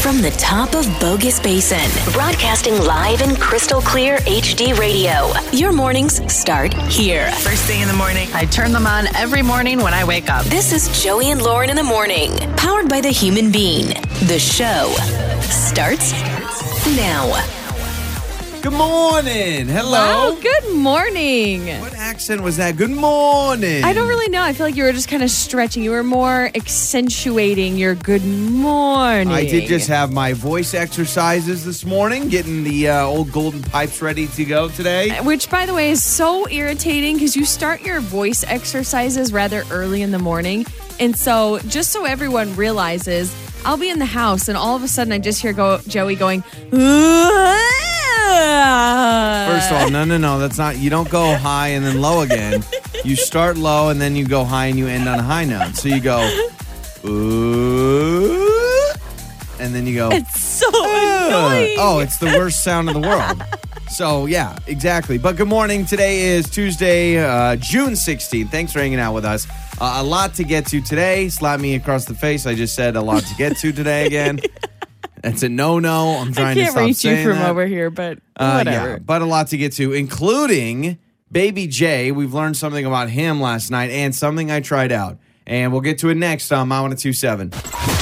From the top of Bogus Basin, broadcasting live in crystal clear HD radio. Your mornings start here. First thing in the morning, I turn them on every morning when I wake up. This is Joey and Lauren in the morning, powered by the human being. The show starts now. Good morning. Hello. Wow, good morning. What accent was that? Good morning. I don't really know. I feel like you were just kind of stretching. You were more accentuating your good morning. I did just have my voice exercises this morning, getting the uh, old golden pipes ready to go today. Which, by the way, is so irritating because you start your voice exercises rather early in the morning. And so, just so everyone realizes, I'll be in the house and all of a sudden I just hear go Joey going, First of all, no, no, no. That's not. You don't go high and then low again. You start low and then you go high and you end on a high note. So you go, ooh, and then you go. it's so "Ugh." annoying. Oh, it's the worst sound in the world. So yeah, exactly. But good morning. Today is Tuesday, uh, June 16th. Thanks for hanging out with us. Uh, a lot to get to today. Slap me across the face. I just said a lot to get to today again. That's a no-no. I'm trying to can't stop reach you from that. over here, but Uh, whatever. Yeah, but a lot to get to, including Baby J. We've learned something about him last night and something I tried out. And we'll get to it next on My 1027.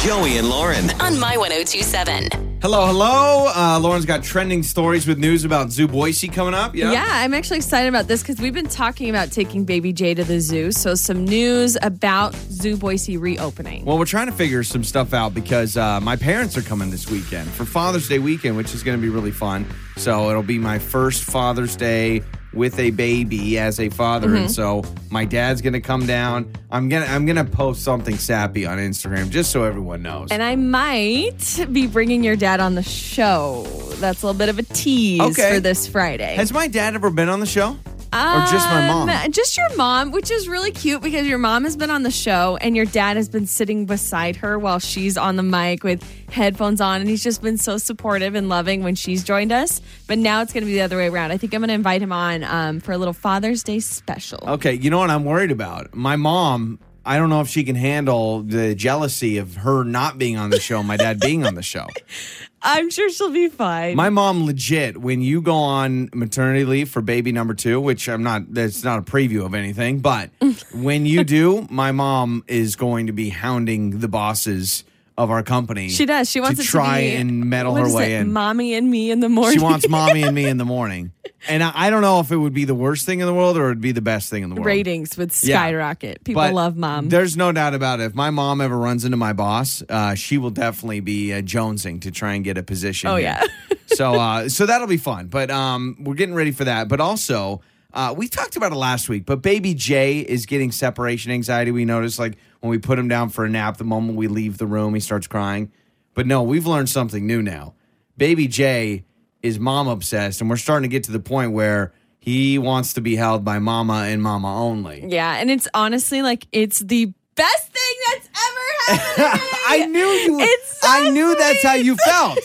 Joey and Lauren. On My 1027. Hello, hello. Uh, Lauren's got trending stories with news about Zoo Boise coming up. Yeah. Yeah, I'm actually excited about this because we've been talking about taking Baby Jay to the zoo. So, some news about Zoo Boise reopening. Well, we're trying to figure some stuff out because uh, my parents are coming this weekend for Father's Day weekend, which is going to be really fun. So it'll be my first Father's Day with a baby as a father, and mm-hmm. so my dad's to come down. I'm gonna I'm gonna post something sappy on Instagram just so everyone knows. and I might be bringing your dad on the show. That's a little bit of a tease Okay. for this Friday. Has my dad ever been on the show, or just my mom? Um, Just your mom, which is really cute because your mom has been on the show and your dad has been sitting beside her while she's on the mic with headphones on. And he's just been so supportive and loving when she's joined us. But now it's going to be the other way around. I think I'm going to invite him on um, for a little Father's Day special. Okay, you know what I'm worried about? My mom, I don't know if she can handle the jealousy of her not being on the show, my dad being on the show. I'm sure she'll be fine. My mom legit, when you go on maternity leave for baby number two, which I'm not, that's not a preview of anything, but when you do, my mom is going to be hounding the bosses of our company. she does. She wants to try to be, and meddle her way it? in. Mommy and me in the morning. She wants mommy and me in the morning. And I, I don't know if it would be the worst thing in the world or it would be the best thing in the world. ratings would Yeah. skyrocket. People But love mom. There's no doubt about it. If my mom ever runs into my boss, uh, she will definitely be uh, jonesing to try and get a position. Oh, here. yeah. so uh, so that'll be fun. But um, we're getting ready for that. But also, uh, we talked about it last week. But Baby Jay is getting separation anxiety. We noticed like when we put him down for a nap, the moment we leave the room, he starts crying. But no, we've learned something new now. Baby Jay is mom obsessed, and we're starting to get to the point where he wants to be held by mama and mama only. yeah, and it's honestly like it's the best thing that's ever happened. I knew you. So I knew that's how you felt.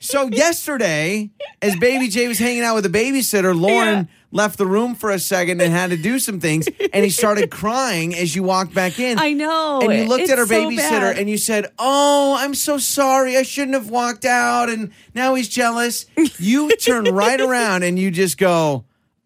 So yesterday, as Baby Jay was hanging out with the babysitter, Lauren left the room for a second and had to do some things, and he started crying as you walked back in. I know. And you looked It's at her so babysitter bad. and you said, "Oh, I'm so sorry. I shouldn't have walked out." And now he's jealous. You turn right around and you just go,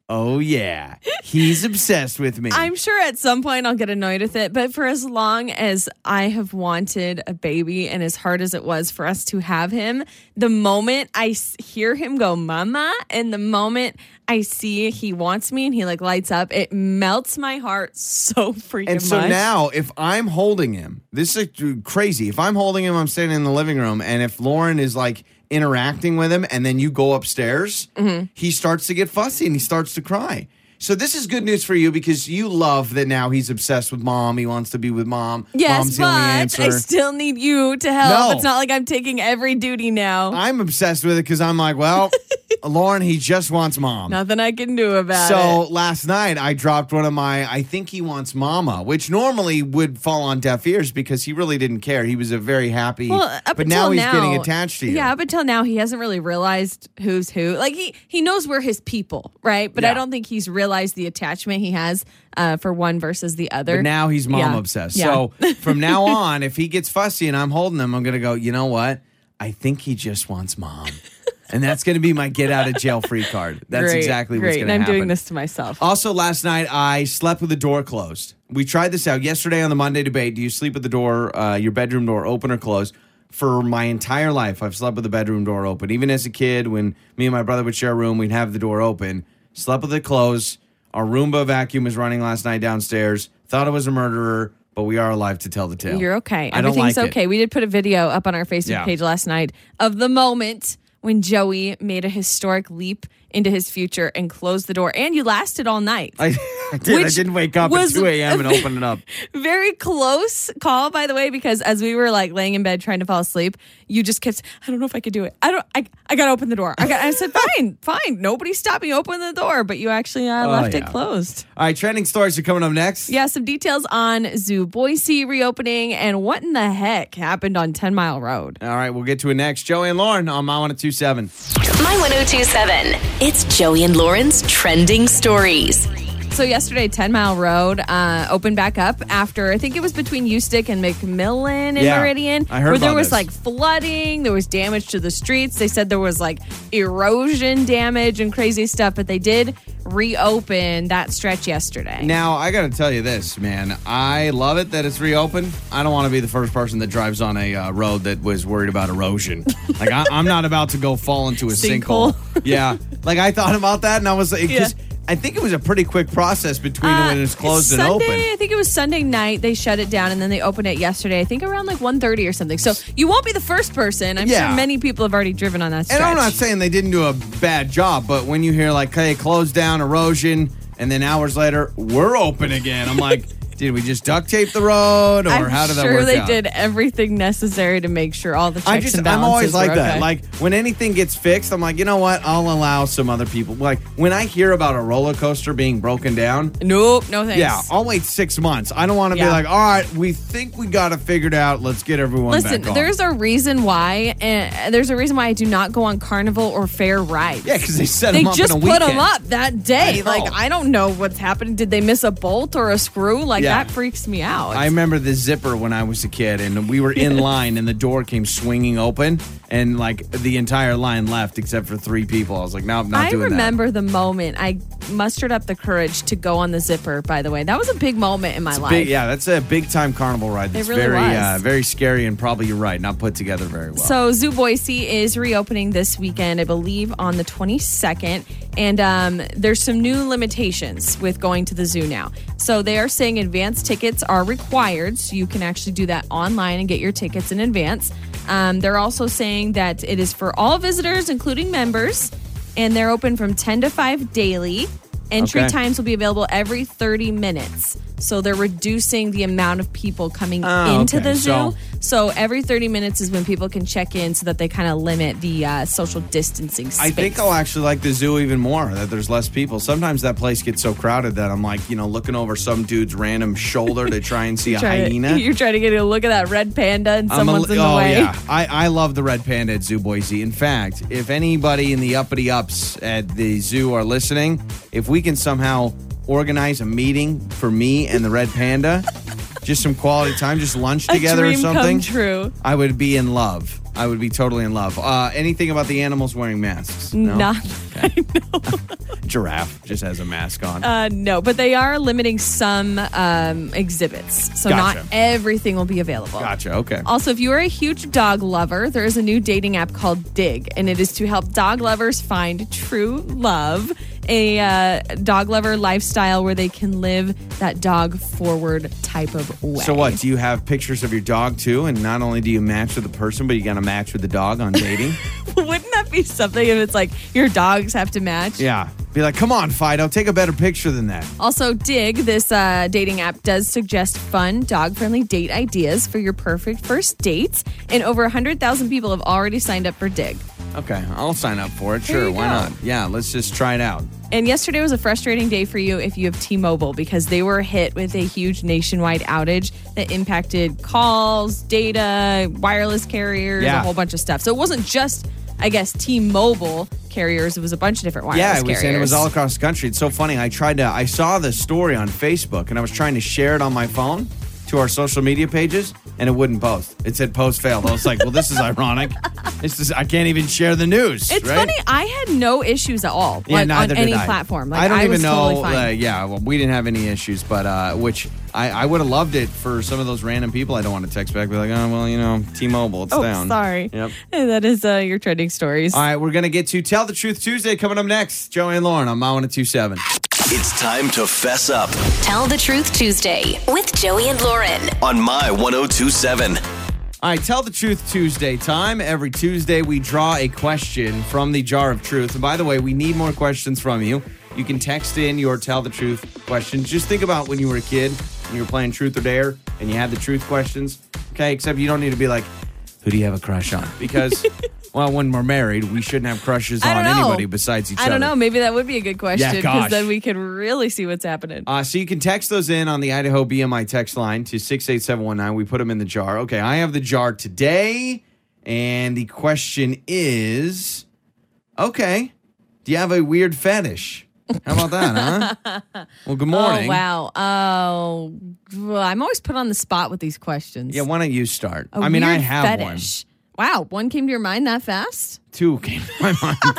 "Oh yeah, he's obsessed with me." I'm sure at some point I'll get annoyed with it, but for as long as I have wanted a baby and as hard as it was for us to have him, the moment I hear him go mama and the moment I see he wants me and he like lights up, it melts my heart so freaking And so much. now, if I'm holding him, this is crazy. If I'm holding him, I'm standing in the living room, and if Lauren is like interacting with him, and then you go upstairs, Mm-hmm. he starts to get fussy and he starts to cry. So this is good news for you because you love that now he's obsessed with mom. He wants to be with mom. Yes, Mom's but. I still need you to help. No. It's not like I'm taking every duty now. I'm obsessed with it because I'm like, well, Lauren, he just wants mom. Nothing I can do about So it. So last night I dropped one of my I think he wants mama, which normally would fall on deaf ears because he really didn't care. He was a very happy Well, but now he's now, getting attached to you. Yeah, up until now, he hasn't really realized who's who. Like he he knows we're his people, right? But I don't think he's realized the attachment he has uh, for one versus the other. But now he's mom Yeah. obsessed. Yeah. So from now on, if he gets fussy and I'm holding him, I'm gonna go, you know what? I think he just wants mom. and that's going to be my get out of jail free card. That's Great, exactly what's going to And I'm happen. doing this to myself. Also, last night I slept with the door closed. We tried this out yesterday on the Monday debate. Do you sleep with the door, uh, your bedroom door open or closed? For my entire life, I've slept with the bedroom door open. Even as a kid, when me and my brother would share a room, we'd have the door open. Slept with it closed. Our Roomba vacuum was running last night downstairs. Thought it was a murderer, but we are alive to tell the tale. You're okay. I don't Everything's like it. okay. We did put a video up on our Facebook Yeah. page last night of the moment when Joey made a historic leap into his future and closed the door. And you lasted all night. I, I did. I didn't wake up at 2 a.m. and open it up. Very close call, by the way, because as we were like laying in bed trying to fall asleep, you just kept. I don't know if I could do it. I don't. I, I gotta open the door. I got. I said, fine, fine. Nobody stopped me. Open the door, but you actually uh, left Oh, yeah. it closed. All right, trending stories are coming up next. Yeah, some details on Zoo Boise reopening and what in the heck happened on Ten Mile Road. All right, we'll get to it next. Joey and Lauren on My 1027. My 1027. It's Joey and Lauren's trending stories. So yesterday, Ten Mile Road uh, opened back up after I think it was between Ustick and McMillan and Yeah, Meridian, I heard where there was this. like flooding, there was damage to the streets. They said there was like erosion damage and crazy stuff, but they did reopen that stretch yesterday. Now, I got to tell you this, man. I love it that it's reopened. I don't want to be the first person that drives on a uh, road that was worried about erosion. like, I, I'm not about to go fall into a sinkhole. Sinkhole. yeah. Like, I thought about that and I was like, Yeah. I think it was a pretty quick process between Uh, when it was closed Sunday, and open. I think it was Sunday night. They shut it down and then they opened it yesterday. I think around like 1.30 or something. So you won't be the first person. I'm Yeah. sure many people have already driven on that stretch. And I'm not saying they didn't do a bad job, but when you hear like, "Hey, closed down erosion," and then hours later we're open again, I'm like, did we just duct tape the road, or I'm how did that sure work they out? did everything necessary to make sure all the checks I just and I'm always like that. okay. Like when anything gets fixed, I'm like, you know what? I'll allow some other people. Like when I hear about a roller coaster being broken down, nope, no thanks. yeah, I'll wait six months. I don't want to be like, all right, we think we got it figured out. Let's get everyone Listen, back on. there's a reason why, and there's a reason why I do not go on carnival or fair rides. yeah, because they set They them up just in a put them up that day. I. Like I don't know what's happening. Did they miss a bolt or a screw? Like Yeah. that freaks me out. I remember the zipper when I was a kid, and we were in line, and the door came swinging open, and like the entire line left except for three people. I was like, no, I'm not I doing remember the moment I mustered up the courage to go on the zipper. By the way, that was a big moment in my that. life. Big, yeah, that's a big time carnival ride. That's really very, was. Uh, very scary, and probably you're right, not put together very well. So Zoo Boise is reopening this weekend, I believe, on the 22nd. And um, there's some new limitations with going to the zoo now. So they are saying advance tickets are required. So you can actually do that online and get your tickets in advance. Um, they're also saying that it is for all visitors, including members, and they're open from 10 to 5 daily. Entry Okay. times will be available every 30 minutes. So they're reducing the amount of people coming Oh, into okay. the zoo. So- So every 30 minutes is when people can check in so that they kind of limit the uh, social distancing space. I think I'll actually like the zoo even more that there's less people. Sometimes that place gets so crowded that I'm like, you know, looking over some dude's random shoulder to try and see a Try to- hyena. you're trying to get a look at that red panda and I'm someone's li- in the oh way. yeah, I, I love the red panda at Zoo Boise. In fact, if anybody in the uppity ups at the zoo are listening, if we can somehow organize a meeting for me and the red panda, just some quality time, just lunch together or something, true. I would be in love. I would be totally in love. Uh, anything about the animals wearing masks? No? Not, Giraffe just has a mask on. uh, no, but they are limiting some um, exhibits. So Gotcha. not everything will be available. gotcha. Okay. Also, if you are a huge dog lover, there is a new dating app called Dig, and it is to help dog lovers find true love. A uh, dog lover lifestyle where they can live that dog forward type of way. So what? Do you have pictures of your dog too? And not only do you match with the person, but you got to match with the dog on dating? Wouldn't that be something if it's like your dogs have to match? yeah. Be like, come on, Fido, take a better picture than that. Also, Dig, this uh, dating app, does suggest fun, dog friendly date ideas for your perfect first dates. And over 100,000 people have already signed up for Dig. Okay, I'll sign up for it. Sure, why go. not? Yeah, let's just try it out. And yesterday was a frustrating day for you if you have T Mobile because they were hit with a huge nationwide outage that impacted calls, data, wireless carriers, Yeah. a whole bunch of stuff. So it wasn't just, I guess, T Mobile carriers, it was a bunch of different wireless yeah, it was, carriers. and it was all across the country. It's so funny. I tried to, I saw the story on Facebook, and I was trying to share it on my phone, to our social media pages, and it wouldn't post. It said post failed. I was like, well, this is ironic. This is I can't even share the news. It's right? funny. I had no issues at all, Yeah, like on any I. platform. Like I don't even was know. Totally fine. uh, yeah, well, we didn't have any issues, but uh, which I, I would have loved it for some of those random people. I don't want to text back, be like, oh well, you know, T-Mobile, it's down. oh, down. sorry. Yep. That is uh, your trending stories. All right, we're gonna get to Tell the Truth Tuesday coming up next. Joey and Lauren on My One Two Seven. It's time to fess up Tell the Truth Tuesday with Joey and Lauren. on My 1027. All right, Tell the Truth Tuesday time. Every Tuesday, we draw a question from the jar of truth. And by the way, we need more questions from you. You can text in your Tell the Truth questions. Just think about when you were a kid and you were playing Truth or Dare and you had the truth questions. Okay, except you don't need to be like, who do you have a crush on? Because, well, when we're married, we shouldn't have crushes on know. anybody besides each other. I don't know. Maybe that would be a good question because then we could really see what's happening. Uh, so you can text those in on the Idaho BMI text line to 68719. We put them in the jar. Okay, I have the jar today. And the question is okay, do you have a weird fetish? How about that, huh? Well, good morning. Oh wow. Oh, well, I'm always put on the spot with these questions. Yeah, why don't you start? A I mean, I have fetish. Wow, one came to your mind that fast? Two came to my mind.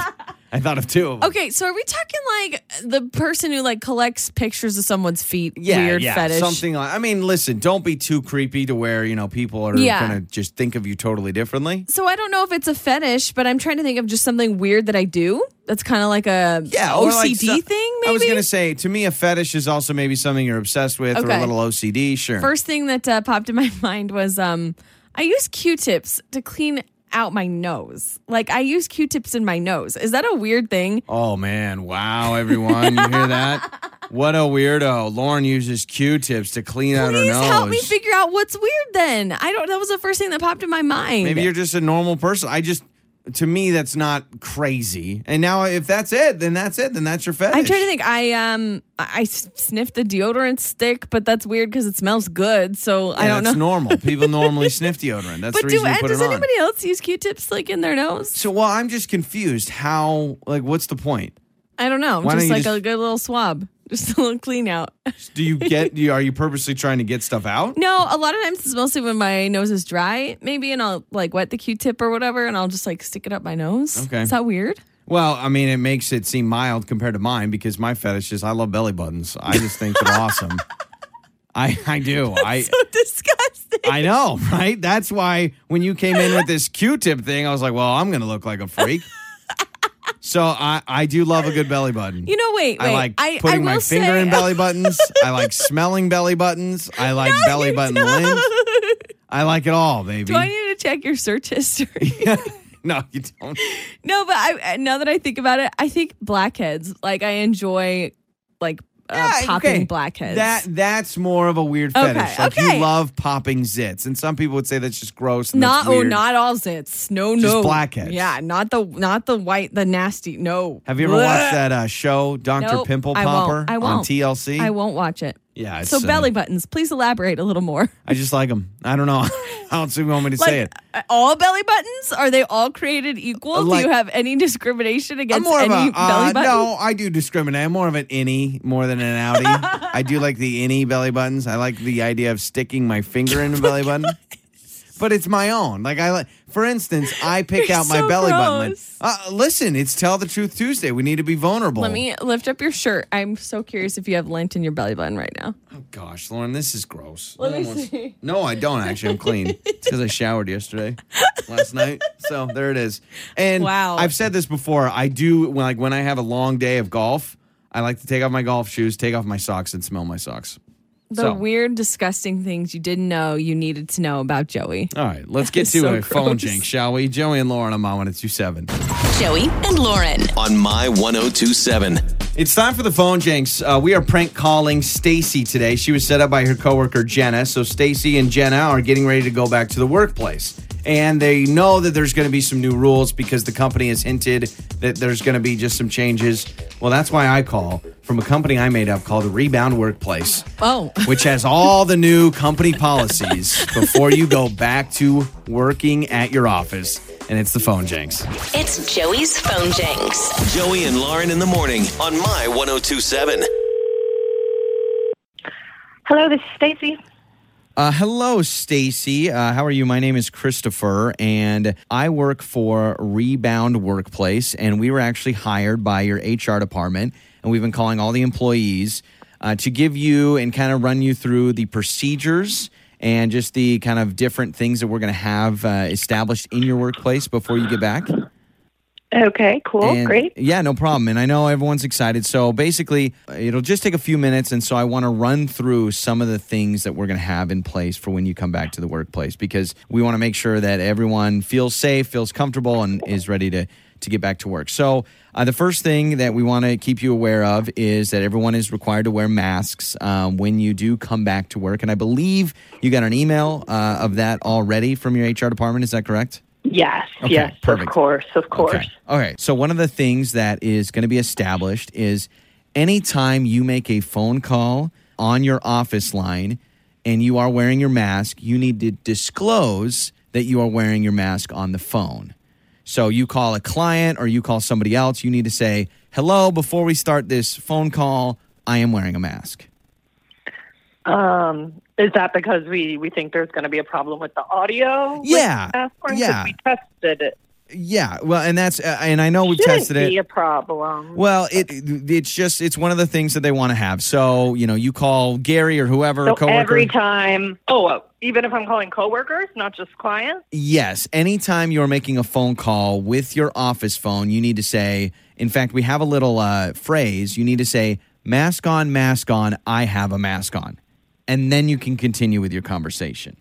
I thought of two of them. Okay, so are we talking like the person who like collects pictures of someone's feet? Yeah, weird yeah, fetish. something like. I mean, listen, don't be too creepy to where you know people are Yeah. gonna just think of you totally differently. So I don't know if it's a fetish, but I'm trying to think of just something weird that I do. That's kind of like a Yeah, or OCD like so- thing. Maybe I was gonna say, to me, a fetish is also maybe something you're obsessed with or a little OCD. Sure. First thing that uh, popped in my mind was um, I use Q-tips to clean out my nose. Like I use Q-tips in my nose. Is that a weird thing? oh man! Wow, everyone, you hear that? What a weirdo! Lauren uses Q-tips to clean out her nose. Please nose. help me figure out what's weird. Then I don't. That was the first thing that popped in my mind. Maybe you're just a normal person. I just, to me, that's not crazy. And now, if that's it, then that's it. Then that's your fetish. I'm trying to think. I um i sniffed the deodorant stick, but that's weird because it smells good. So I don't know. that's normal. People normally sniff deodorant. That's but the do reason you put does it on. anybody else use Q-tips like in their nose? so, well, I'm just confused. How? Like, what's the point? I don't know. Why don't just like just- a good little swab, just a little clean out. Do you get? do you, are you purposely trying to get stuff out? No, a lot of times it's mostly when my nose is dry, maybe, and I'll like wet the Q-tip or whatever, and I'll just like stick it up my nose. Okay. is that weird? Well, I mean, it makes it seem mild compared to mine because my fetish is I love belly buttons. I just think they're awesome. I I do. I So disgusting. I know, right? That's why when you came in with this Q-tip thing, I was like, well, I'm going to look like a freak. So I I do love a good belly button. You know, wait, wait. I like I, putting I my finger say, in belly buttons. I like smelling belly buttons. I like belly you button don't. lint. I like it all, baby. Do I need to check your search history? no, you don't. no, but I now that I think about it, I think blackheads. Like I enjoy like uh, Yeah, popping okay. blackheads. That that's more of a weird Okay, fetish. Like okay. you love popping zits, and some people would say that's just gross. And not oh, not all zits. No, Just no. blackheads. Yeah, not the not the white, the nasty. No. Have you ever watched that uh, show, Doctor Nope, Pimple I won't. Popper, I on won't. TLC? I won't watch it. Yeah, it's, So uh, belly buttons. Please elaborate a little more. I just like them. I don't know. How else do you want me to say it? uh, all belly buttons are they all created equal? Like- Do you have any discrimination I'm against any a uh, belly button? no. I do discriminate. I'm more of an innie more than an outie. I do like the innie belly buttons. I like the idea of sticking my finger in a belly button. But it's my own. Like I like, for instance, I pick You're out my so belly button. gross. Uh, listen, it's Tell the Truth Tuesday. We need to be vulnerable. Let me lift up your shirt. I'm so curious if you have lint in your belly button right now. Oh gosh, Lauren, this is gross. Let No me wants- see. No, I don't actually. I'm clean. It's because I showered yesterday, last night. So there it is. And Wow. I've said this before. I do like when I have a long day of golf. I like to take off my golf shoes, take off my socks, and smell my socks. The So- weird, disgusting things you didn't know you needed to know about Joey. All right, let's get to so a phone gross. jinx, shall we? Joey and Lauren on my one at two seven. Joey and Lauren. On My 1027. It's time for the phone jinx. Uh, we are prank calling Stacy today. She was set up by her coworker Jenna. So Stacy and Jenna are getting ready to go back to the workplace. And they know that there's going to be some new rules because the company has hinted that there's going to be just some changes. Well, that's why I call from a company I made up called Rebound Workplace, Oh, which has all the new company policies before you go back to working at your office. And it's the phone jinx. It's Joey's phone jinx. Joey and Lauren in the morning on My 1027. Hello, this is Stacy. Uh, hello, Stacy. Uh, how are you? My name is Christopher, and I work for Rebound Workplace. And we were actually hired by your HR department, and we've been calling all the employees uh, to give you and kind of run you through the procedures and just the kind of different things that we're going to have uh, established in your workplace before you get back. Okay, cool, And- great. Yeah, no problem. And I know everyone's excited. So basically, it'll just take a few minutes. And so I want to run through some of the things that we're going to have in place for when you come back to the workplace because we want to make sure that everyone feels safe, feels comfortable, and is ready to, to get back to work. So uh, the first thing that we want to keep you aware of is that everyone is required to wear masks um, when you do come back to work. And I believe you got an email uh, of that already from your HR department. Is that correct? Yes, Okay, yes, perfect. of course, of course. Okay. Okay. So one of the things that is going to be established is anytime you make a phone call on your office line and you are wearing your mask, you need to disclose that you are wearing your mask on the phone. So you call a client or you call somebody else, you need to say, "Hello, before we start this phone call, I am wearing a mask." Um, is that because we we think there's going to be a problem with the audio? Yeah, yeah. we tested it. Yeah, well, and that's uh, and I know we've Shouldn't tested it. be a problem. Well, it it's just it's one of the things that they want to have. So you know, you call Gary or whoever, so coworker. every time, oh, uh, even if I'm calling coworkers, not just clients. yes, anytime you're making a phone call with your office phone, you need to say. In fact, we have a little uh, phrase. You need to say, "Mask on, mask on. I have a mask on," and then you can continue with your conversation.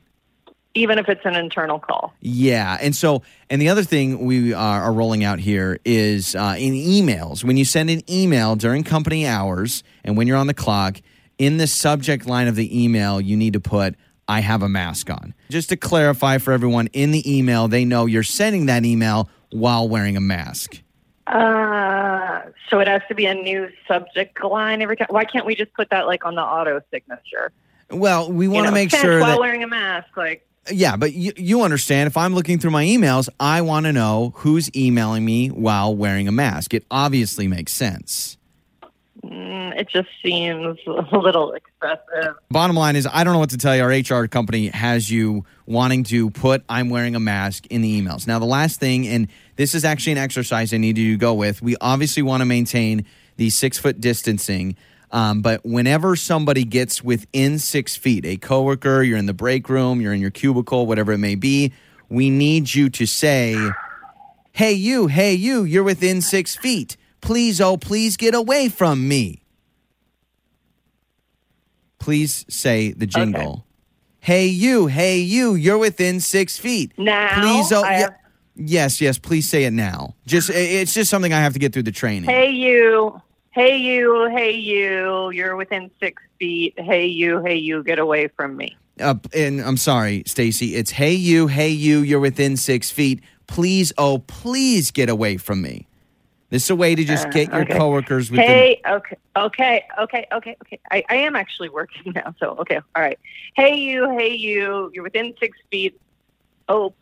Even if it's an internal call. Yeah, and so and the other thing we are, are rolling out here is uh, in emails. When you send an email during company hours and when you're on the clock, in the subject line of the email, you need to put "I have a mask on." Just to clarify for everyone, in the email, they know you're sending that email while wearing a mask. Uh, so it has to be a new subject line every time. Why can't we just put that like on the auto signature? Well, we want to know, make sure while that wearing a mask, like. yeah, but you, you understand. If I'm looking through my emails, I want to know who's emailing me while wearing a mask. It obviously makes sense. Mm, It just seems a little excessive. Bottom line is, I don't know what to tell you. Our HR company has you wanting to put "I'm wearing a mask" in the emails. Now, the last thing, and this is actually an exercise I need you to go with. We obviously want to maintain the six foot distancing, um, but whenever somebody gets within six feet, a coworker, you're in the break room, you're in your cubicle, whatever it may be, we need you to say, "Hey, you! Hey, you! You're within six feet. Please, oh, please get away from me." Please say the jingle. Hey you, hey you, you're within six feet. Now, please, oh, yeah- yes, yes, please say it now. Just, it's just something I have to get through the training. Hey, you. Hey, you. Hey, you. You're within six feet. Hey, you. Hey, you. Get away from me. Uh, and I'm sorry, Stacy. It's hey you, hey you, you're within six feet. Please, oh, please get away from me. This is a way to just Uh, get your okay. coworkers within. Hey, okay, okay, okay, okay, okay. I, I am actually working now, so okay, all right. Hey, you. Hey, you. You're within six feet. Oh,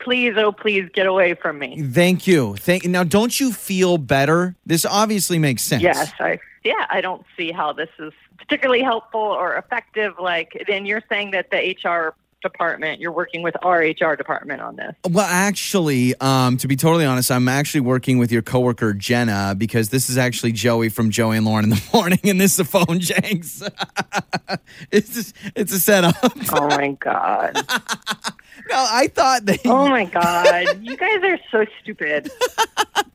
please, oh, please get away from me. Thank you. Thank now. Don't you feel better? This obviously makes sense. Yes, I. Yeah, I don't see how this is particularly helpful or effective. Like, then you're saying that the HR department, you're working with our HR department on this. Well, actually, um, to be totally honest, I'm actually working with your coworker Jenna because this is actually Joey from Joey and Lauren in the morning, and this is the phone janks. it's just, it's a setup. Oh my god. no, I thought that. Oh my god. You guys are so stupid.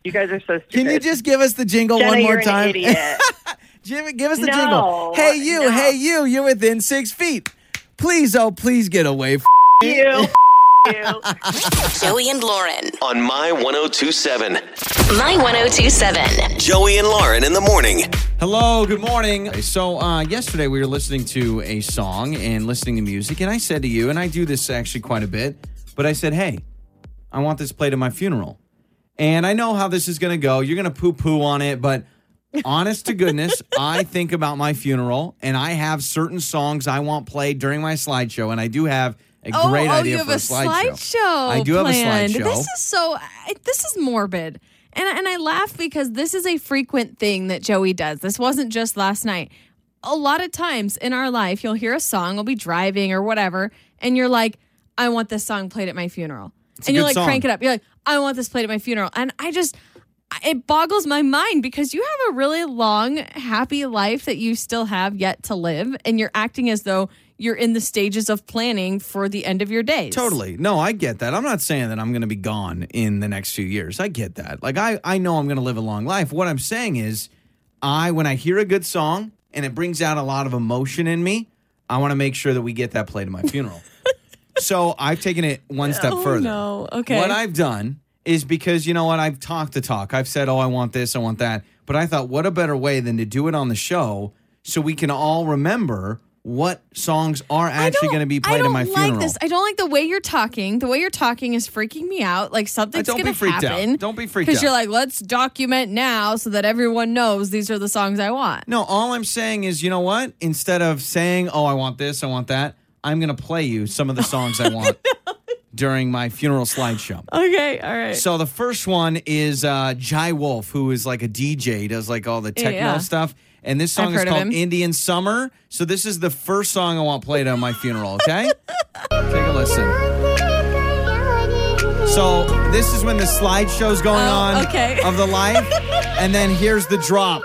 You guys are so stupid. Can you just give us the jingle Jenna, one more you're an time? idiot. Jimmy, give us the No, jingle. Hey you, no. hey you, you're within six feet. Please, oh, please get away. F- you. you. Joey and Lauren. On My 1027. My 1027. Joey and Lauren in the morning. Hello, good morning. So, uh, yesterday we were listening to a song and listening to music, and I said to you, and I do this actually quite a bit, but I said, hey, I want this played at my funeral. And I know how this is going to go. You're going to poo poo on it, but honest to goodness, I think about my funeral, and I have certain songs I want played during my slideshow, and I do have a Oh, great oh, idea you have for a slideshow. I do have a slideshow. This is so. This is morbid, and and I laugh because this is a frequent thing that Joey does. This wasn't just last night. a lot of times in our life, you'll hear a song, we'll be driving or whatever, and you're like, I want this song played at my funeral. a and you good like song. crank it up. You're like, I want this played at my funeral. And I just, it boggles my mind because you have a really long, happy life that you still have yet to live. And you're acting as though you're in the stages of planning for the end of your days. Totally. No, I get that. I'm not saying that I'm going to be gone in the next few years. I get that. Like I I know I'm going to live a long life. What I'm saying is I when I hear a good song and it brings out a lot of emotion in me, I want to make sure that we get that played at my funeral. so, I've taken it one step Oh, further. no. Okay. What I've done is because you know what? I've talked the talk. I've said, "Oh, I want this, I want that." But I thought what a better way than to do it on the show so we can all remember what songs are actually going to be played at my funeral? I don't my like funeral. this. I don't like the way you're talking. The way you're talking is freaking me out. Like something's don't be going to freaked out. Don't be freaked out. Because you're like, let's document now so that everyone knows these are the songs I want. No, all I'm saying is, you know what? Instead of saying, "Oh, I want this, I want that," I'm going to play you some of the songs I want during my funeral slideshow. Okay, all right. So the first one is uh, Jai Wolf, who is like a DJ, does like all the techno yeah. stuff. And this song I've is called. Indian Summer. So this is the first song I want played on my funeral. Okay, take a listen. So this is when the slideshow's going Oh, on okay. of the life, and then here's the drop.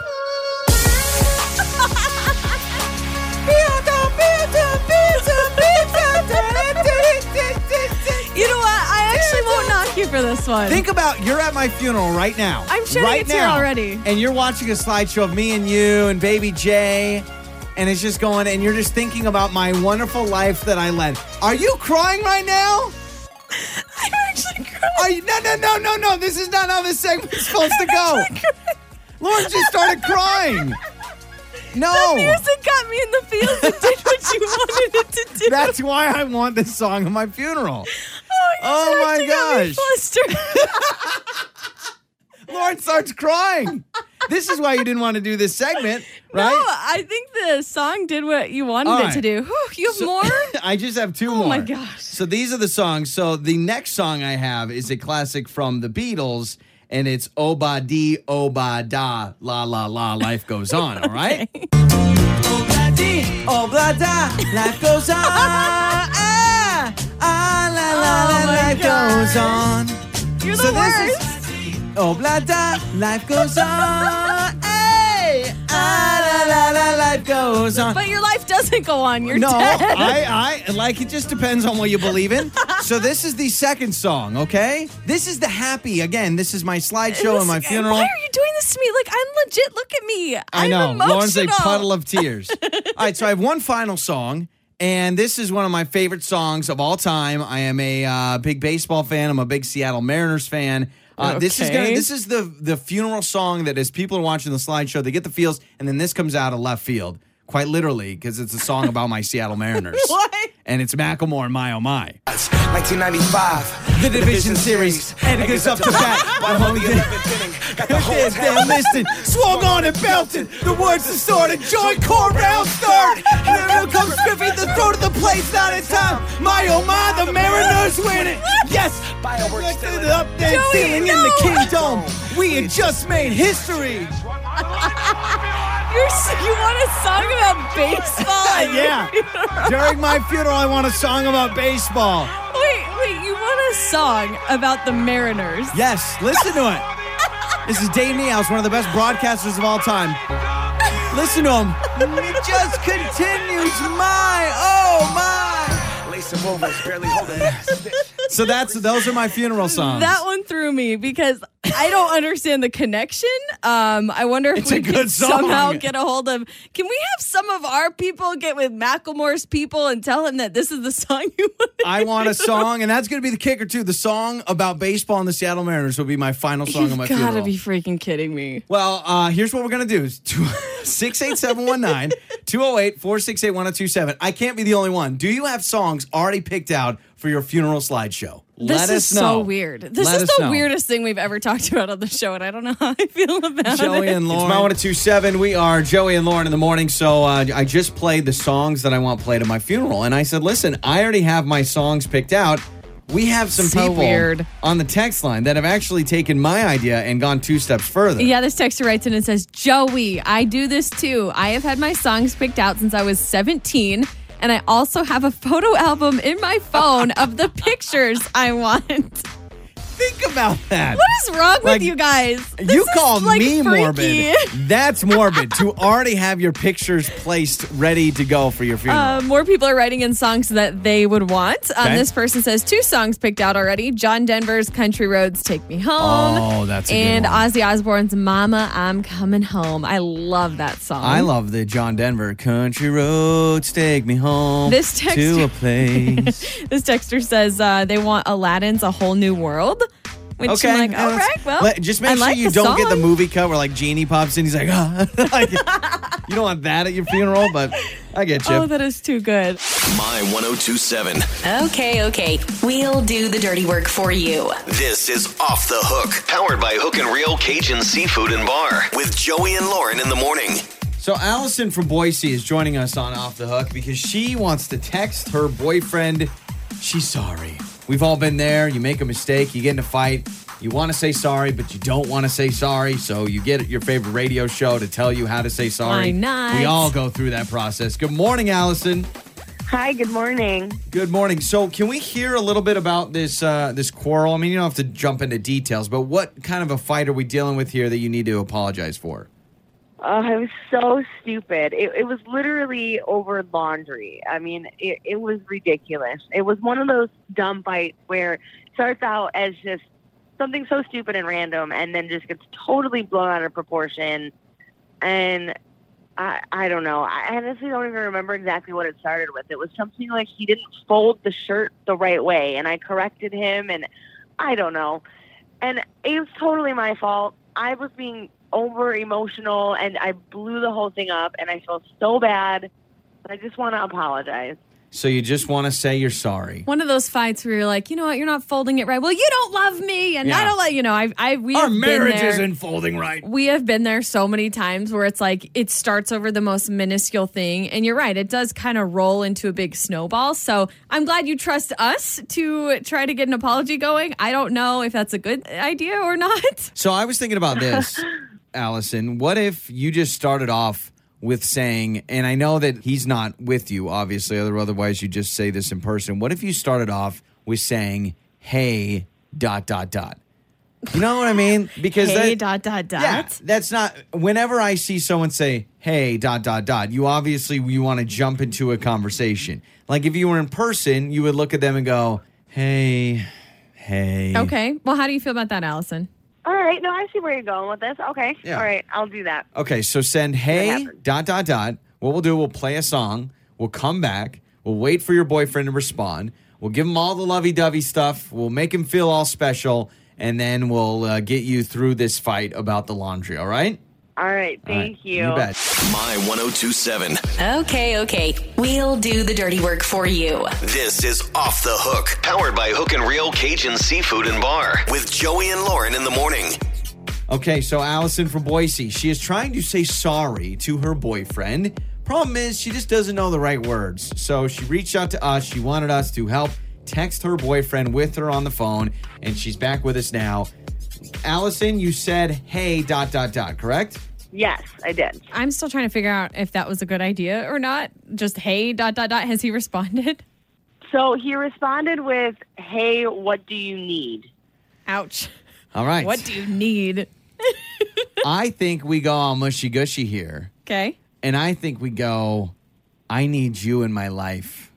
For this one. Think about you're at my funeral right now. I'm sure right tear now, already. And you're watching a slideshow of me and you and baby Jay. And it's just going, and you're just thinking about my wonderful life that I led. Are you crying right now? I'm actually crying. Are you, no, no, no, no, no. This is not how this segment's supposed to go. Lauren just started crying. No. The music got me in the feels and did what you wanted it to do. That's why I want this song at my funeral. Oh, Oh my actually got me gosh. flustered. Lauren starts crying. This is why you didn't want to do this segment, right? No, I think the song did what you wanted All it right. to do. Whew, you have So- more? I just have two Oh more. Oh my gosh. So these are the songs. So the next song I have is a classic from the Beatles, and it's oh Oba Di Oba oh Da La La La Life Goes On. All right. Oba oh Di Oba Da Life Goes On. Ah, la la Oh la life gosh. goes on. You're the So this worst. is Obla da, life goes on. Hey, ah, la la la, life goes on. but your life doesn't go on. You're dead. No, dead. I, I like it. Just depends on what you believe in. So this is the second song. Okay, this is the happy. Again, this is my slideshow and my funeral. Why are you doing this to me? Like I'm legit. Look at me. I'm I'm know. Emotional. Lauren's a puddle of tears. all right, so I have one final song, and this is one of my favorite songs of all time. I am a uh, big baseball fan. I'm a big Seattle Mariners fan. Uh, This is gonna. This is the the funeral song that as people are watching the slideshow, they get the feels, and then this comes out of left field, quite literally, because it's a song about my Seattle Mariners. What? And it's Macklemore and My Oh My. 1995. The division series, and it goes up to bat. By only 11 inning. Got the whole Dead, town dead, listen, swung on and belted. The words are started. Join core round start. Here comes Griffey, the throw to the plate's not in time. My oh my, the Mariners win it. Yes, Fireworks lifted still it up, then Joey, ceiling in the kingdom. We had just made history. You're, you want a song about baseball? yeah. During my funeral, I want a song about baseball. Wait, wait. You want a song about the Mariners? Yes, listen to it. This is Dave Niehaus, one of the best broadcasters of all time. Listen to him. It just continues, my oh my. Lace of Rovers barely holding that. So that's those are my funeral songs. That one threw me because I don't understand the connection. Um, I wonder if It's we a good can song. somehow get a hold of. Can we have some of our people get with Macklemore's people and tell him that this is the song you want? I want a song, and that's going to be the kicker too. The song about baseball and the Seattle Mariners will be my final song You've on my gotta funeral. be freaking kidding me. Well, uh, here's what we're going to do 68719 208 468 1027. I can't be the only one. Do you have songs already picked out for your funeral slideshow? This Let is us know. so weird. This Let is us the know. weirdest thing we've ever talked about on the show, and I don't know how I feel about it. Joey it. and Lauren. It's my 1027. We are Joey and Lauren in the morning. So uh, I just played the songs that I want played at my funeral. And I said, listen, I already have my songs picked out. we have some So people weird. on the text line that have actually taken my idea and gone two steps further. Yeah, this texter writes in and says, Joey, I do this too. I have had my songs picked out since I was 17, and I also have a photo album in my phone of the pictures I want. Think about that. What is wrong with you guys? This you call like, me freaky. morbid. That's morbid to already have your pictures placed ready to go for your funeral. Uh, more people are writing in songs that they would want. Um, Okay. this person says two songs picked out already: John Denver's "Country Roads Take Me Home" Oh, that's and. Ozzy Osbourne's "Mama I'm Coming Home." I love that song. I love the John Denver country roads take me home This text- to a place. This texter says uh, they want Aladdin's "A Whole New World." Which okay, I'm like, yeah, all that's- right, well, let- just make I sure like you don't get the movie cut where like Genie pops in. He's like, ah. Like, you don't want that at your funeral, but I get you. Oh, that is too good. My 1027. Okay, okay. We'll do the dirty work for you. This is Off the Hook. Powered by Hook and Reel Cajun Seafood and Bar. With Joey and Lauren in the morning. So Allison from Boise is joining us on Off the Hook because she wants to text her boyfriend. She's sorry. We've all been there. You make a mistake, you get in a fight, you want to say sorry, but you don't want to say sorry. So you get your favorite radio show to tell you how to say sorry. Why not? We all go through that process. Good morning, Allison. Hi, good morning. Good morning. So, can we hear a little bit about this uh, this quarrel? I mean, you don't have to jump into details, but what kind of a fight are we dealing with here that you need to apologize for? Oh, it was so stupid. It, it was literally over laundry. I mean, it, it was ridiculous. It was one of those dumb fights where it starts out as just something so stupid and random and then just gets totally blown out of proportion. And I, I don't know. I honestly don't even remember exactly what it started with. It was something like he didn't fold the shirt the right way, and I corrected him, and I don't know. And it was totally my fault. I was being over emotional, and I blew the whole thing up, and I feel so bad. But I just want to apologize. So you just want to say you're sorry. One of those fights where you're like, you know what, you're not folding it right. Well, you don't love me, and I Yeah. don't let you know. I, I, we Our have been marriage there. isn't folding right. we have been there so many times where it's like it starts over the most minuscule thing and you're right it does kind of roll into a big snowball so i'm glad you trust us to try to get an apology going i don't know if that's a good idea or not So I was thinking about this, Allison. What if you just started off with saying, and I know that he's not with you, obviously, otherwise you just say this in person. What if you started off with saying, hey, dot, dot, dot? You know what I mean? Because hey that, dot dot dot Yeah, that's not. Whenever I see someone say, "Hey," dot dot dot, you obviously you want to jump into a conversation. Like if you were in person, you would look at them and go, "Hey, hey." okay well how do you feel about that allison All right. No, I see where you're going with this. Okay. Yeah. All right. I'll do that. Okay, so send hey dot dot dot. What we'll do, we'll play a song. We'll come back. We'll wait for your boyfriend to respond. We'll give him all the lovey-dovey stuff. We'll make him feel all special, and then we'll uh, get you through this fight about the laundry. All right? All right. All right, Thank you. You bet. My 1027. Okay, okay. We'll do the dirty work for you. This is Off the Hook. Powered by Hook and Reel Cajun Seafood and Bar. With Joey and Lauren in the morning. Okay, so Allison from Boise, she is trying to say sorry to her boyfriend. Problem is, she just doesn't know the right words. So she reached out to us. She wanted us to help text her boyfriend with her on the phone, and she's back with us now. Allison, you said, hey, dot, dot, dot, correct? Yes, I did. i'm still trying to figure out if that was a good idea or not just hey dot dot dot has he responded So he responded with, "Hey, what do you need?" ouch All right. what do you need I think we go all mushy gushy here, okay and I think we go, I need you in my life.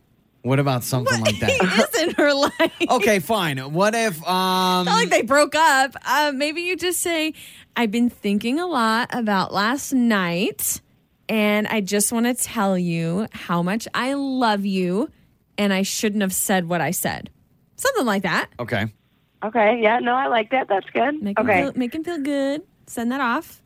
What about something like he that? is in her life okay, fine. What if, um, not like they broke up. Uh, maybe you just say, I've been thinking a lot about last night, and I just want to tell you how much I love you, and I shouldn't have said what I said. Something like that. okay. Okay. Yeah. No, I like that. That's good. Make, okay. him, feel, make him feel good. Send that off.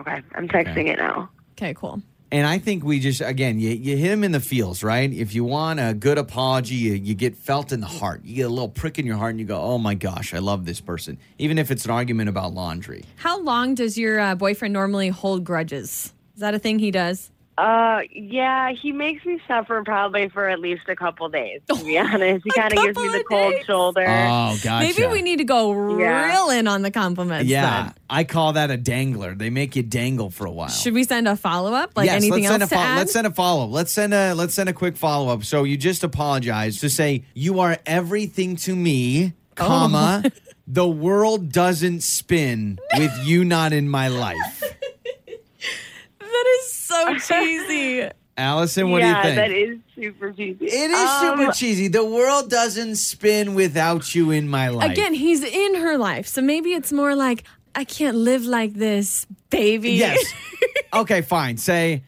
okay. I'm texting it now. Okay, cool. And I think we just again you, you hit him in the feels, right? If you want a good apology, you, you get felt in the heart. You get a little prick in your heart, and you go, "Oh my gosh, I love this person," even if it's an argument about laundry. How long does your uh, boyfriend normally hold grudges? Is that a thing he does? Uh, yeah, he makes me suffer probably for at least a couple days. To be honest, he kind of gives me the cold days? shoulder. Oh, gotcha. Maybe we need to go Yeah. real in on the compliments. Yeah, then. I call that a dangler. They make you dangle for a while. Should we send a follow up? Like yes, anything let's send else a to fo- add? let's send a follow up. Let's send a let's send a quick follow up. So you just apologize to say you are everything to me, Oh. comma. the world doesn't spin with you not in my life. that is so cheesy. Allison, what yeah, do you think? that is super cheesy. it is Um, super cheesy. The world doesn't spin without you in my life. Again, he's in her life. So maybe it's more like, I can't live like this, baby. Yes. okay, fine. Say,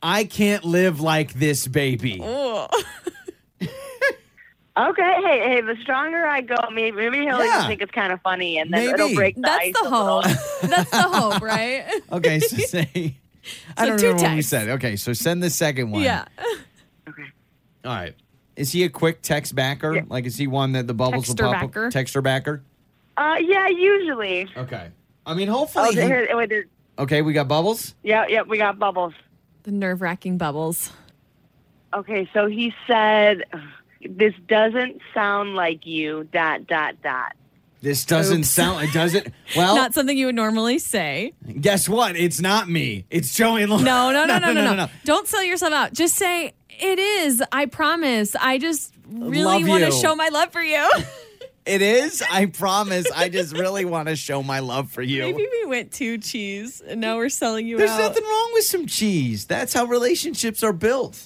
I can't live like this baby. Oh. Okay, hey, hey, the stronger I go, maybe maybe he'll Yeah. even think it's kind of funny, and then it'll break the That's ice the a hope. That's the hope, right? Okay, so say. I don't two remember what we texts. said. Okay, so send the second one. yeah. Okay. All right. Is he a quick text backer? Yeah. Like, is he one that the bubbles will Texter pop? backer? Texter backer. Uh, yeah, usually. Okay. I mean, hopefully. Oh, he- here, wait, there- okay, we got bubbles. yeah, yeah, we got bubbles. The nerve wracking bubbles. Okay, so he said, "This doesn't sound like you." Dot dot dot. This doesn't Oops. sound. It doesn't. Well, Not something you would normally say. guess what? It's not me. It's Joey and Lauren. No, no, no, no, no, no. Don't sell yourself out. Just say, it is. I promise. I just really want to show my love for you. It is. I promise. I just really want to show my love for you. Maybe we went too cheese and now we're selling you There's out. nothing wrong with some cheese. That's how relationships are built.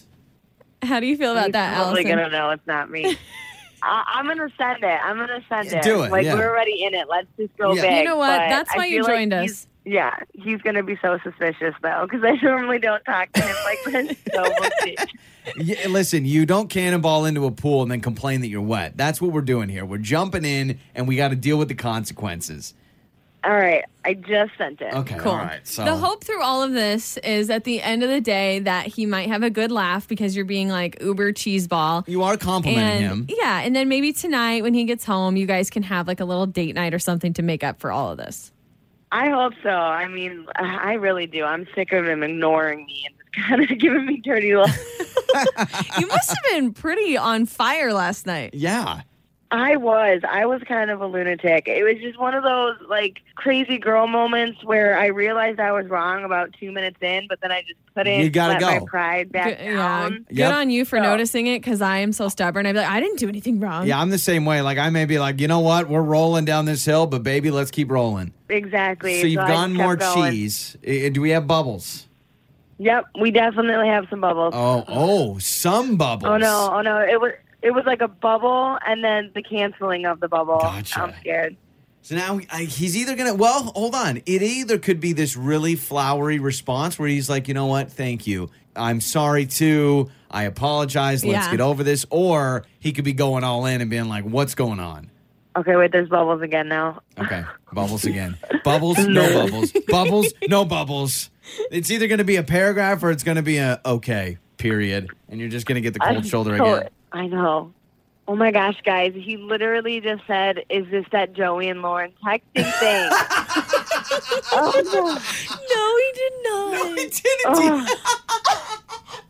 How do you feel about He's that, probably Allison? gonna know it's not me. I, I'm gonna send it. I'm gonna send Yeah, it. do it, Like yeah. we're already in it. Let's just go Yeah. big. You know what? But That's I why you feel like joined us. Yeah, he's gonna be so suspicious though, because I normally don't talk to him like this. So. Yeah, listen, you don't cannonball into a pool and then complain that you're wet. That's what we're doing here. We're jumping in and we got to deal with the consequences. All right, I just sent it. Okay, Cool. all right. So The hope through all of this is at the end of the day that he might have a good laugh because you're being like uber cheeseball. you are complimenting him. Yeah, and then maybe tonight when he gets home, you guys can have like a little date night or something to make up for all of this. I hope so. I mean, I really do. I'm sick of him ignoring me and just kind of giving me dirty looks. You must have been pretty on fire last night. Yeah. I was. I was kind of a lunatic. It was just one of those like crazy girl moments where I realized I was wrong about two minutes in, but then I just couldn't You gotta let go. my pride back Good, yeah, down. good Yep. on you for So- noticing it because I am so stubborn. I'd be like, I didn't do anything wrong. Yeah, I'm the same way. Like I may be like, you know what? We're rolling down this hill, but baby, let's keep rolling. Exactly. So you've I gone just kept more going. cheese. Do we have bubbles? Yep, we definitely have some bubbles. Oh, oh, some bubbles. Oh no, oh no! It was it was like a bubble, and then the canceling of the bubble. Gotcha. I'm scared. So now I, he's either gonna. Well, hold on. It either could be this really flowery response where he's like, you know what? Thank you. I'm sorry too. I apologize. Let's Yeah. get over this. Or he could be going all in and being like, what's going on? Okay, wait. There's bubbles again now. Okay, bubbles again. Bubbles, no bubbles. Bubbles, no bubbles. It's either going to be a paragraph or it's going to be a okay, period. And you're just going to get the cold I'm shoulder so- again. I know. Oh my gosh, guys! He literally just said, "Is this that Joey and Lauren texting thing?" oh, No, he did not. No, he didn't. Oh,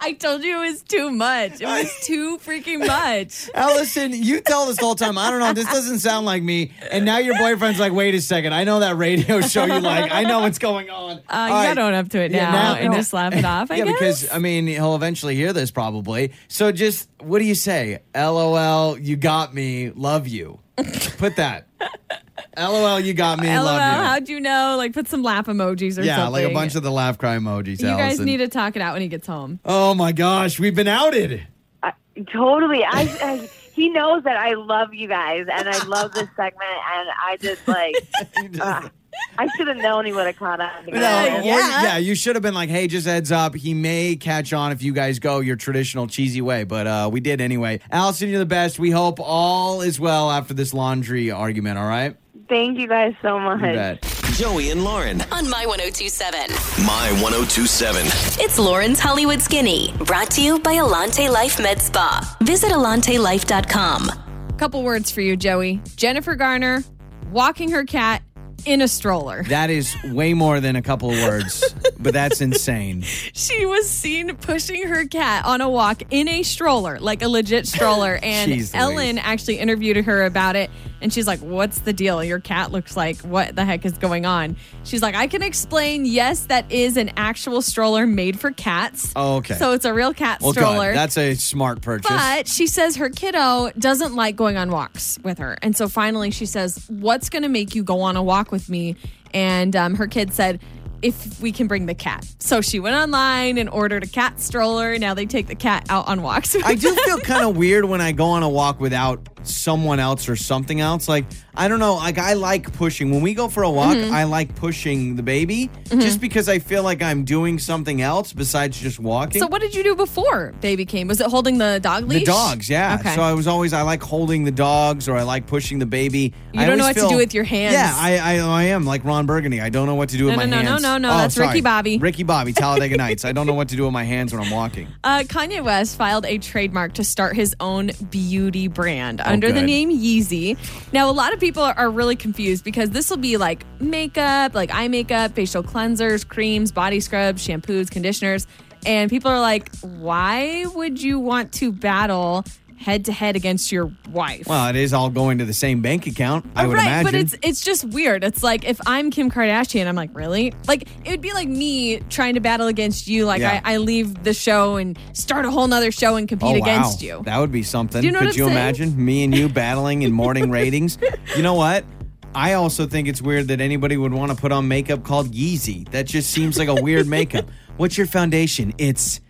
I told you it was too much. It was too freaking much. Allison, you tell this the whole time. I don't know. This doesn't sound like me. And now your boyfriend's like, wait a second. I know that radio show you like. I know what's going on. Uh, All you right. gotta own up to it Yeah, now, now- and just laugh it off. I yeah, guess. because I mean, he'll eventually hear this probably. So just what do you say? LOL, you got me. Love you. Put that. LOL, you got me. LOL, you. how'd you know? Like put some laugh emojis or yeah, something. like a bunch of the laugh cry emojis. You guys Allison. need to talk it out when he gets home. Oh my gosh, we've been outed. I, totally. I, I he knows that I love you guys, and I love this segment, and I just like. You uh, I should have known he would have caught on. to No, that. or- yeah. yeah, you should have been like, hey, just heads up. He may catch on if you guys go your traditional cheesy way, but uh, we did anyway. Allison, you're the best. We hope all is well after this laundry argument, all right? Thank you guys so much. You bet. Joey and Lauren. On My 1027. My 1027. It's Lauren's Hollywood Skinny, brought to you by Alante Life Med Spa. Visit AlanteLife.com. Couple words for you, Joey. Jennifer Garner walking her cat in a stroller. That is way more than a couple of words. but that's insane. She was seen pushing her cat on a walk in a stroller, like a legit stroller. And Jeez Ellen actually interviewed her about it. And she's like, What's the deal? Your cat looks like, what the heck is going on? She's like, I can explain. Yes, that is an actual stroller made for cats. Oh, okay. So it's a real cat Well, stroller. good. That's a smart purchase. But she says her kiddo doesn't like going on walks with her. And so finally she says, What's going to make you go on a walk with me? And um, her kid said, if we can bring the cat. So she went online and ordered a cat stroller. Now they take the cat out on walks. I do feel kind of weird when I go on a walk without someone else or something else. Like, I don't know. Like, I like pushing. When we go for a walk, Mm-hmm. I like pushing the baby just because I feel like I'm doing something else besides just walking. So what did you do before baby came? Was it holding the dog leash? the dogs, yeah. Okay. So I was always I like holding the dogs or I like pushing the baby. You I don't know what to do with your hands. Yeah, I, I I am like Ron Burgundy. I don't know what to do with No, my no, no, no, no, no, Oh, that's Ricky. Bobby. Ricky Bobby, Talladega Nights. I don't know what to do with my hands when I'm walking. Uh, Kanye West filed a trademark to start his own beauty brand under the name Yeezy. Now, a lot of people are, are really confused because this will be like makeup, like eye makeup, facial cleansers, creams, body scrubs, shampoos, conditioners. And people are like, why would you want to battle head to head against your wife? Well, it is all going to the same bank account. I would right, imagine. but it's it's just weird. It's like if I'm Kim Kardashian, I'm like, really? Like it would be like me trying to battle against you. Like Yeah. I, I leave the show and start a whole nother show and compete Oh, against wow. you. That would be something. Do you know Could what you saying? imagine me and you battling in morning ratings? You know what? I also think it's weird that anybody would want to put on makeup called Yeezy. That just seems like a weird makeup. What's your foundation? It's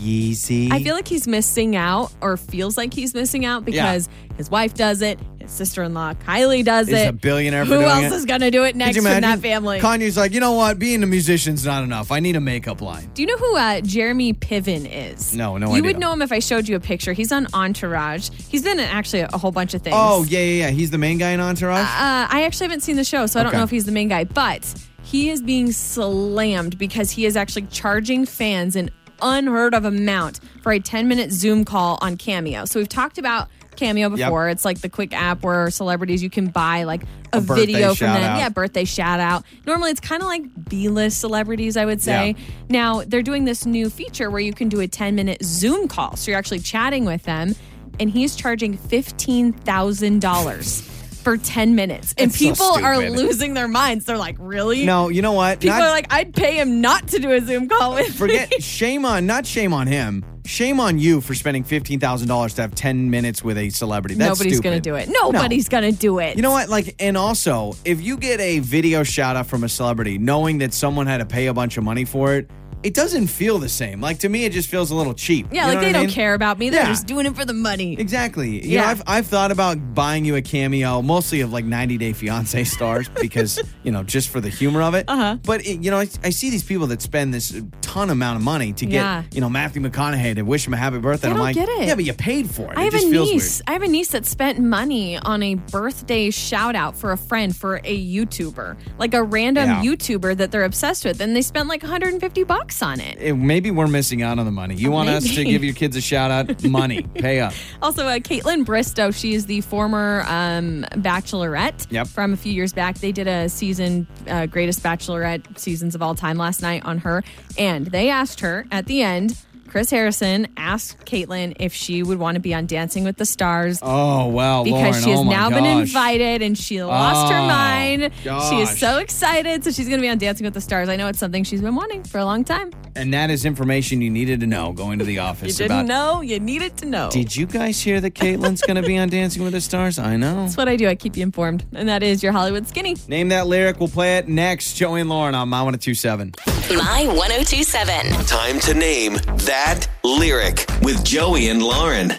Yeezy. I feel like he's missing out, or feels like he's missing out because his wife does it, his sister-in-law Kylie does Is it. a billionaire for Who else it? is going to do it next from that family? Kanye's like, you know what? Being a musician's not enough. I need a makeup line. do you know who uh, Jeremy Piven is? No, no You idea. would know him if I showed you a picture. He's on Entourage. He's been in actually a whole bunch of things. Oh, yeah, yeah, yeah. He's the main guy in Entourage? Uh, I actually haven't seen the show, so I don't know if he's the main guy, but he is being slammed because he is actually charging fans an unheard of amount for a 10 minute Zoom call on Cameo. So we've talked about Cameo before. It's like the quick app where celebrities you can buy like a, A video from them. out. Yeah, birthday shout out. Normally it's kind of like B-list celebrities, I would say. Yeah. Now they're doing this new feature where you can do a 10 minute Zoom call. So you're actually chatting with them and he's charging $15,000 for 10 minutes. And so people are stupid. losing their minds. They're like, really? no, you know what? People Not- are like, I'd pay him not to do a Zoom call with me. Forget shame on not shame on him. Shame on you for spending fifteen thousand dollars to have ten minutes with a celebrity. That's Nobody's going to do it. Nobody's going to do it. You know what? Like, and also, if you get a video shout out from a celebrity, knowing that someone had to pay a bunch of money for it, it doesn't feel the same. Like to me, it just feels a little cheap. Yeah, You like they don't mean? care about me. They're Yeah. just doing it for the money. Exactly. You Yeah. know, I've, I've thought about buying you a cameo, mostly of like 90 Day Fiance stars, because, you know, just for the humor of it. Uh-huh. But, it, you know, I, I see these people that spend this ton amount of money to get, Yeah. you know, Matthew McConaughey to wish him a happy birthday. I and I'm don't like, get it. yeah, but you paid for it. I it have just a feels niece. weird. I have a niece that spent money on a birthday shout out for a friend for a YouTuber, like a random Yeah. YouTuber that they're obsessed with, and they spent like 150 bucks on it. Eh, Maybe we're missing out on the money. You want us to give your kids a shout out? Money. Pay up. Also, uh, Kaitlyn Bristowe, she is the former um, Bachelorette Yep. from a few years back. They did a season, uh, greatest Bachelorette seasons of all time last night on her. And they asked her at the end, Chris Harrison asked Kaitlyn if she would want to be on Dancing with the Stars. Oh, well, because Lauren, she has oh my now been invited and she lost her Oh, mind. She is so excited. So she's going to be on Dancing with the Stars. I know it's something she's been wanting for a long time. And that is information you needed to know going to the office. You didn't about. know, you needed to know. Did you guys hear that Kaitlyn's going to be on Dancing with the Stars? I know. That's what I do. I keep you informed. And that is your Hollywood Skinny. Name that lyric. We'll play it next. Joey and Lauren on My 1027. My 1027. Time to name that lyric with Joey and Lauren.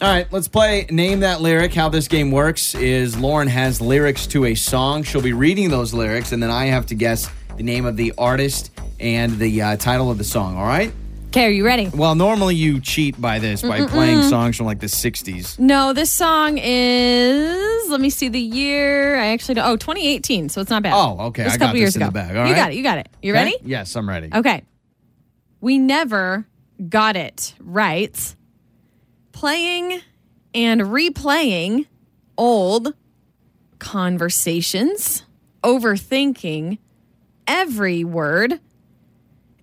All right, let's play Name That Lyric. How this game works is Lauren has lyrics to a song. She'll be reading those lyrics, and then I have to guess the name of the artist and the uh, title of the song, all right? Okay, are you ready? Well, normally you cheat by this, by playing songs from like the 60s. No, this song is, let me see the year. I actually don't, oh, 2018. So it's not bad. Oh, okay. It was I a got couple this years in ago. the bag. All you right. got it. You got it. You ready? Yes, I'm ready. Okay. We never got it right. Playing and replaying old conversations, overthinking every word,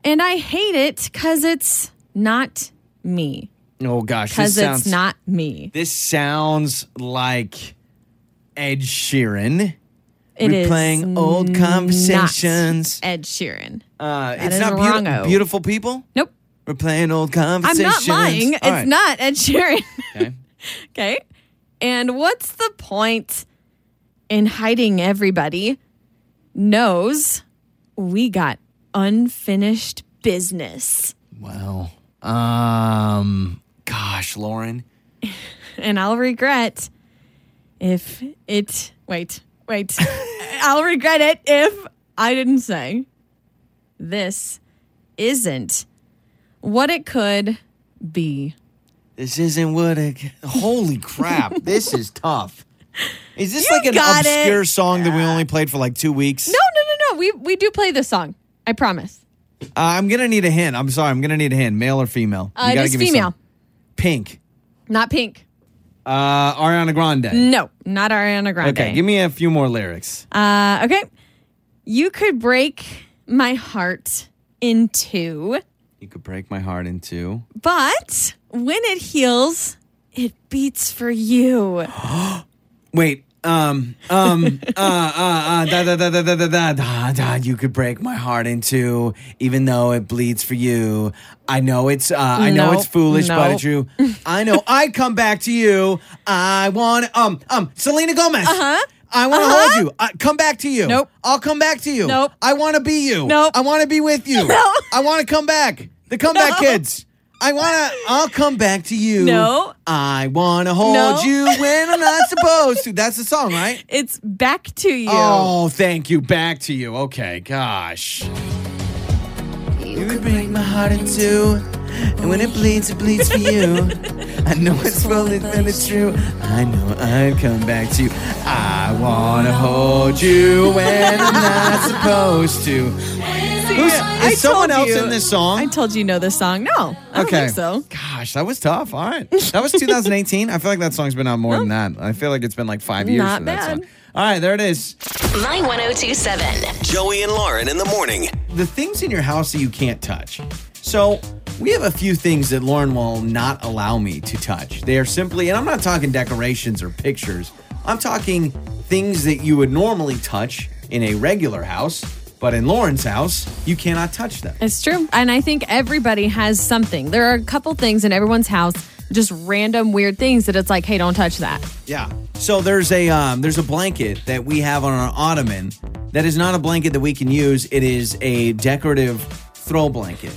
And I hate it because it's not me. Oh gosh, this Because sounds it's not me. This sounds like Ed Sheeran. It We're playing old conversations. Ed Sheeran. Uh, That it's not beautiful, wrongo. beautiful people. Nope. We're playing old I'm not lying. All it's right. not Ed Sheeran. Okay. okay. And what's the point in hiding everybody knows we got unfinished business? Well, um, gosh, Lauren. And I'll regret if it wait, wait. I'll regret it if I didn't say this isn't what it could be. This isn't what it. Holy crap! this is tough. Is this You like an got it. obscure song that we only played for like two weeks? No, no, no, no. We we do play this song. I promise. Uh, I'm gonna need a hint. I'm sorry. I'm gonna need a hint. Male or female? Uh, it is me female. Pink. Not pink. Uh, Ariana Grande. No, not Ariana Grande. Okay, give me a few more lyrics. Uh, okay. You could break my heart in two, You could break my heart in two. but when it heals, it beats for you. Wait. Um. Um. uh. Uh. Uh. Da. Da. Da. Da. Da. Da. Da. Da. Da. You could break my heart in two, even though it bleeds for you. I know it's. Uh. I know No, it's foolish, but it's true. I know. I'd come back to you. I want. Um. Um. Selena Gomez. Uh Uh-huh. I want to Uh-huh. hold you. I, come back to you. Nope. I'll come back to you. Nope. I want to be you. Nope. I want to be with you. No. I want to come back. The comeback No. kids. I want to. I'll come back to you. No. I want to hold No. you when I'm not supposed to. That's the song, right? It's back to you. Oh, thank you. Back to you. Okay, gosh. You could break my heart in two, and when it bleeds, it bleeds for you. I know it's rolling, and it's true. I know I'd come back to you. I wanna hold you when I'm not supposed to. Who's, I is someone told else you- in this song? I told you you know this song. No, I don't okay. think so. Gosh, that was tough. All right. That was 2018. I feel like that song's been out more than that. I feel like it's been like five years Not for that bad. song. All right, there it is. My 1027. Joey and Lauren in the morning. the things in your house that you can't touch. So we have a few things that Lauren will not allow me to touch. They are simply, and I'm not talking decorations or pictures. I'm talking things that you would normally touch in a regular house, but in Lauren's house, you cannot touch them. It's true. And I think everybody has something. There are a couple things in everyone's house, just random weird things that it's like, hey, don't touch that. Yeah. So there's a um, there's a blanket that we have on our ottoman that is not a blanket that we can use. It is a decorative throw blanket,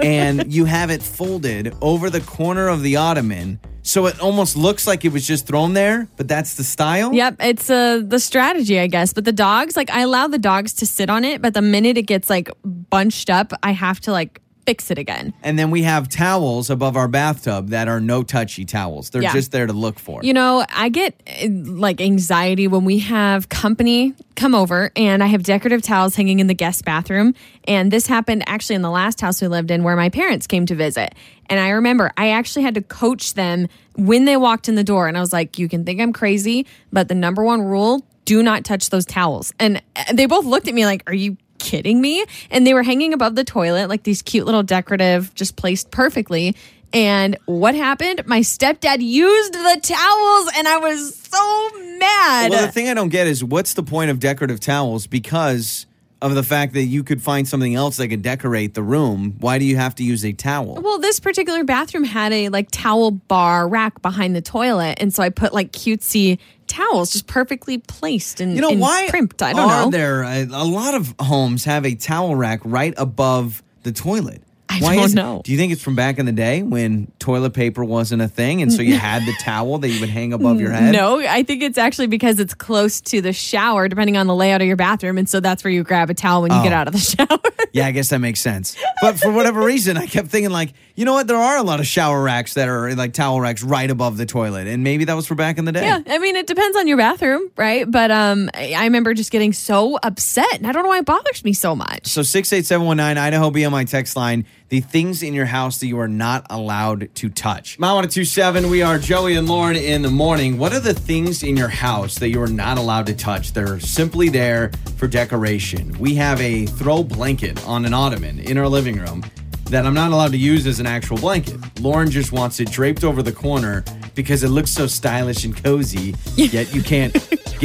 and you have it folded over the corner of the ottoman, so it almost looks like it was just thrown there. But that's the style. Yep, it's uh, the strategy, I guess. But the dogs, like, I allow the dogs to sit on it, but the minute it gets like bunched up, I have to like fix it again. And then we have towels above our bathtub that are no touchy towels. They're Yeah. just there to look for. You know, I get uh, like anxiety when we have company come over and I have decorative towels hanging in the guest bathroom. And this happened actually in the last house we lived in where my parents came to visit. And I remember I actually had to coach them when they walked in the door. And I was like, you can think I'm crazy, but the number one rule do not touch those towels. And uh, they both looked at me like, are you kidding me? And they were hanging above the toilet, like these cute little decorative, just placed perfectly. And what happened? My stepdad used the towels, and I was so mad. Well, the thing I don't get is what's the point of decorative towels because of the fact that you could find something else that could decorate the room. Why do you have to use a towel? Well, this particular bathroom had a like towel bar rack behind the toilet, and so I put like cutesy towels, just perfectly placed and You know and why crimped. I don't are know. there a, a lot of homes have a towel rack right above the toilet? I Why don't is- know. Do you think it's from back in the day when toilet paper wasn't a thing, and so you had the towel that you would hang above your head? No, I think it's actually because it's close to the shower, depending on the layout of your bathroom, and so that's where you grab a towel when you get Oh. out of the shower. Yeah, I guess that makes sense. But for whatever reason, I kept thinking like, you know what? There are a lot of shower racks that are like towel racks right above the toilet, and maybe that was for back in the day. Yeah, I mean it depends on your bathroom, right? But um, I remember just getting so upset, and I don't know why it bothers me so much. So 68719 Idaho be on my text line. The things in your house that you are not allowed to touch. My 1027, we are Joey and Lauren in the morning. What are the things in your house that you are not allowed to touch? They're simply there for decoration. We have a throw blanket on an ottoman in our living room that I'm not allowed to use as an actual blanket. Lauren just wants it draped over the corner because it looks so stylish and cozy, yet you can't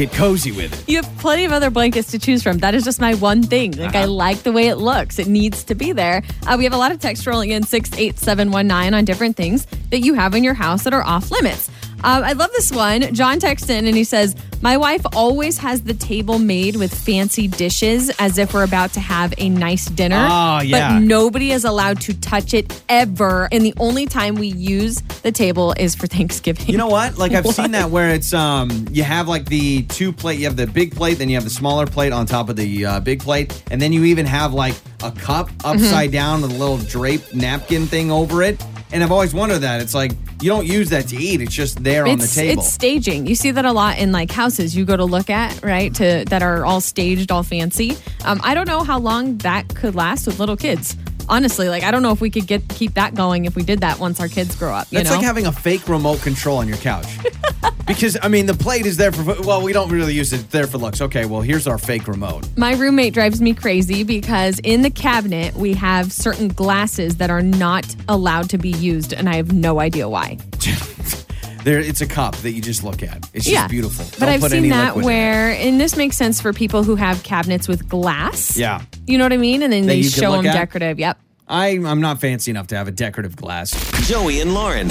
get cozy with it. You have plenty of other blankets to choose from. That is just my one thing. Like, I like the way it looks. It needs to be there. Uh, we have a lot of text rolling in 68719 on different things that you have in your house that are off limits. Uh, I love this one. John texts in and he says, My wife always has the table made with fancy dishes as if we're about to have a nice dinner. Oh, yeah. But nobody is allowed to touch it ever. And the only time we use the table is for Thanksgiving. You know what? Like I've seen that where it's um you have like the two plate, you have the big plate, then you have the smaller plate on top of the uh, big plate, and then you even have like a cup upside down with a little drape napkin thing over it. And I've always wondered that it's like you don't use that to eat; it's just there on the table. It's staging. You see that a lot in like houses you go to look at, right? To that are all staged, all fancy. Um, I don't know how long that could last with little kids. Honestly, like I don't know if we could get keep that going if we did that once our kids grow up. You That's know? like having a fake remote control on your couch. because I mean, the plate is there for well, we don't really use it there for looks. Okay, well, here's our fake remote. My roommate drives me crazy because in the cabinet we have certain glasses that are not allowed to be used, and I have no idea why. There, it's a cup that you just look at. It's just yeah, beautiful. But Don't I've put seen any that liquid in it. where, and this makes sense for people who have cabinets with glass. Yeah. you know what I mean, and then That they show them at? decorative. Yep. I, I'm not fancy enough to have a decorative glass. Joey and Lauren.